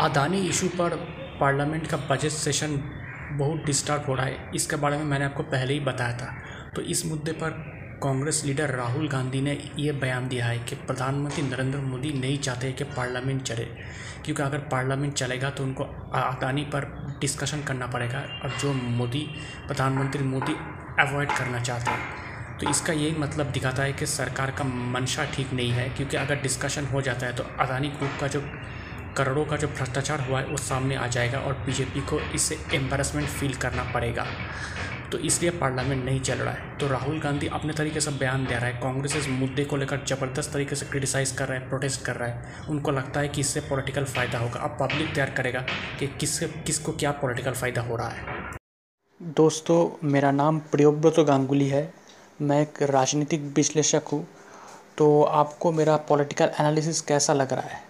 Adani issue पर parliament का budget session बहुत डिस्टर्ब हो रहा है। इसके बारे में मैंने आपको पहले ही बताया था। तो इस मुद्दे पर कांग्रेस लीडर राहुल गांधी ने ये बयान दिया है कि प्रधानमंत्री नरेंद्र मोदी नहीं चाहते कि पार्लियामेंट चले, क्योंकि अगर पार्लियामेंट चलेगा तो उनको अदानी पर डिस्कशन करना पड़ेगा और जो मोदी, प्रधानमंत्री मोदी अवॉइड करना चाहते हैं। तो इसका यही मतलब दिखाता है कि सरकार का मंशा ठीक नहीं है, क्योंकि अगर डिस्कशन हो जाता है तो अदानी ग्रुप का जो करोड़ों का जो भ्रष्टाचार हुआ है, वो सामने आ जाएगा और बीजेपी को इससे एम्बेरसमेंट फील करना पड़ेगा। तो इसलिए पार्लियामेंट नहीं चल रहा है। तो राहुल गांधी अपने तरीके से बयान दे रहा है। कांग्रेस इस मुद्दे को लेकर ज़बरदस्त तरीके से क्रिटिसाइज़ कर रहा है प्रोटेस्ट कर रहा है। उनको लगता है कि इससे पॉलिटिकल फ़ायदा होगा। अब पब्लिक तैयार करेगा कि किस किसको क्या पॉलिटिकल फ़ायदा हो रहा है। दोस्तों, मेरा नाम प्रियोव्रत गांगुली है। मैं एक राजनीतिक विश्लेषक हूँ। तो आपको मेरा पॉलिटिकल एनालिसिस कैसा लग रहा है?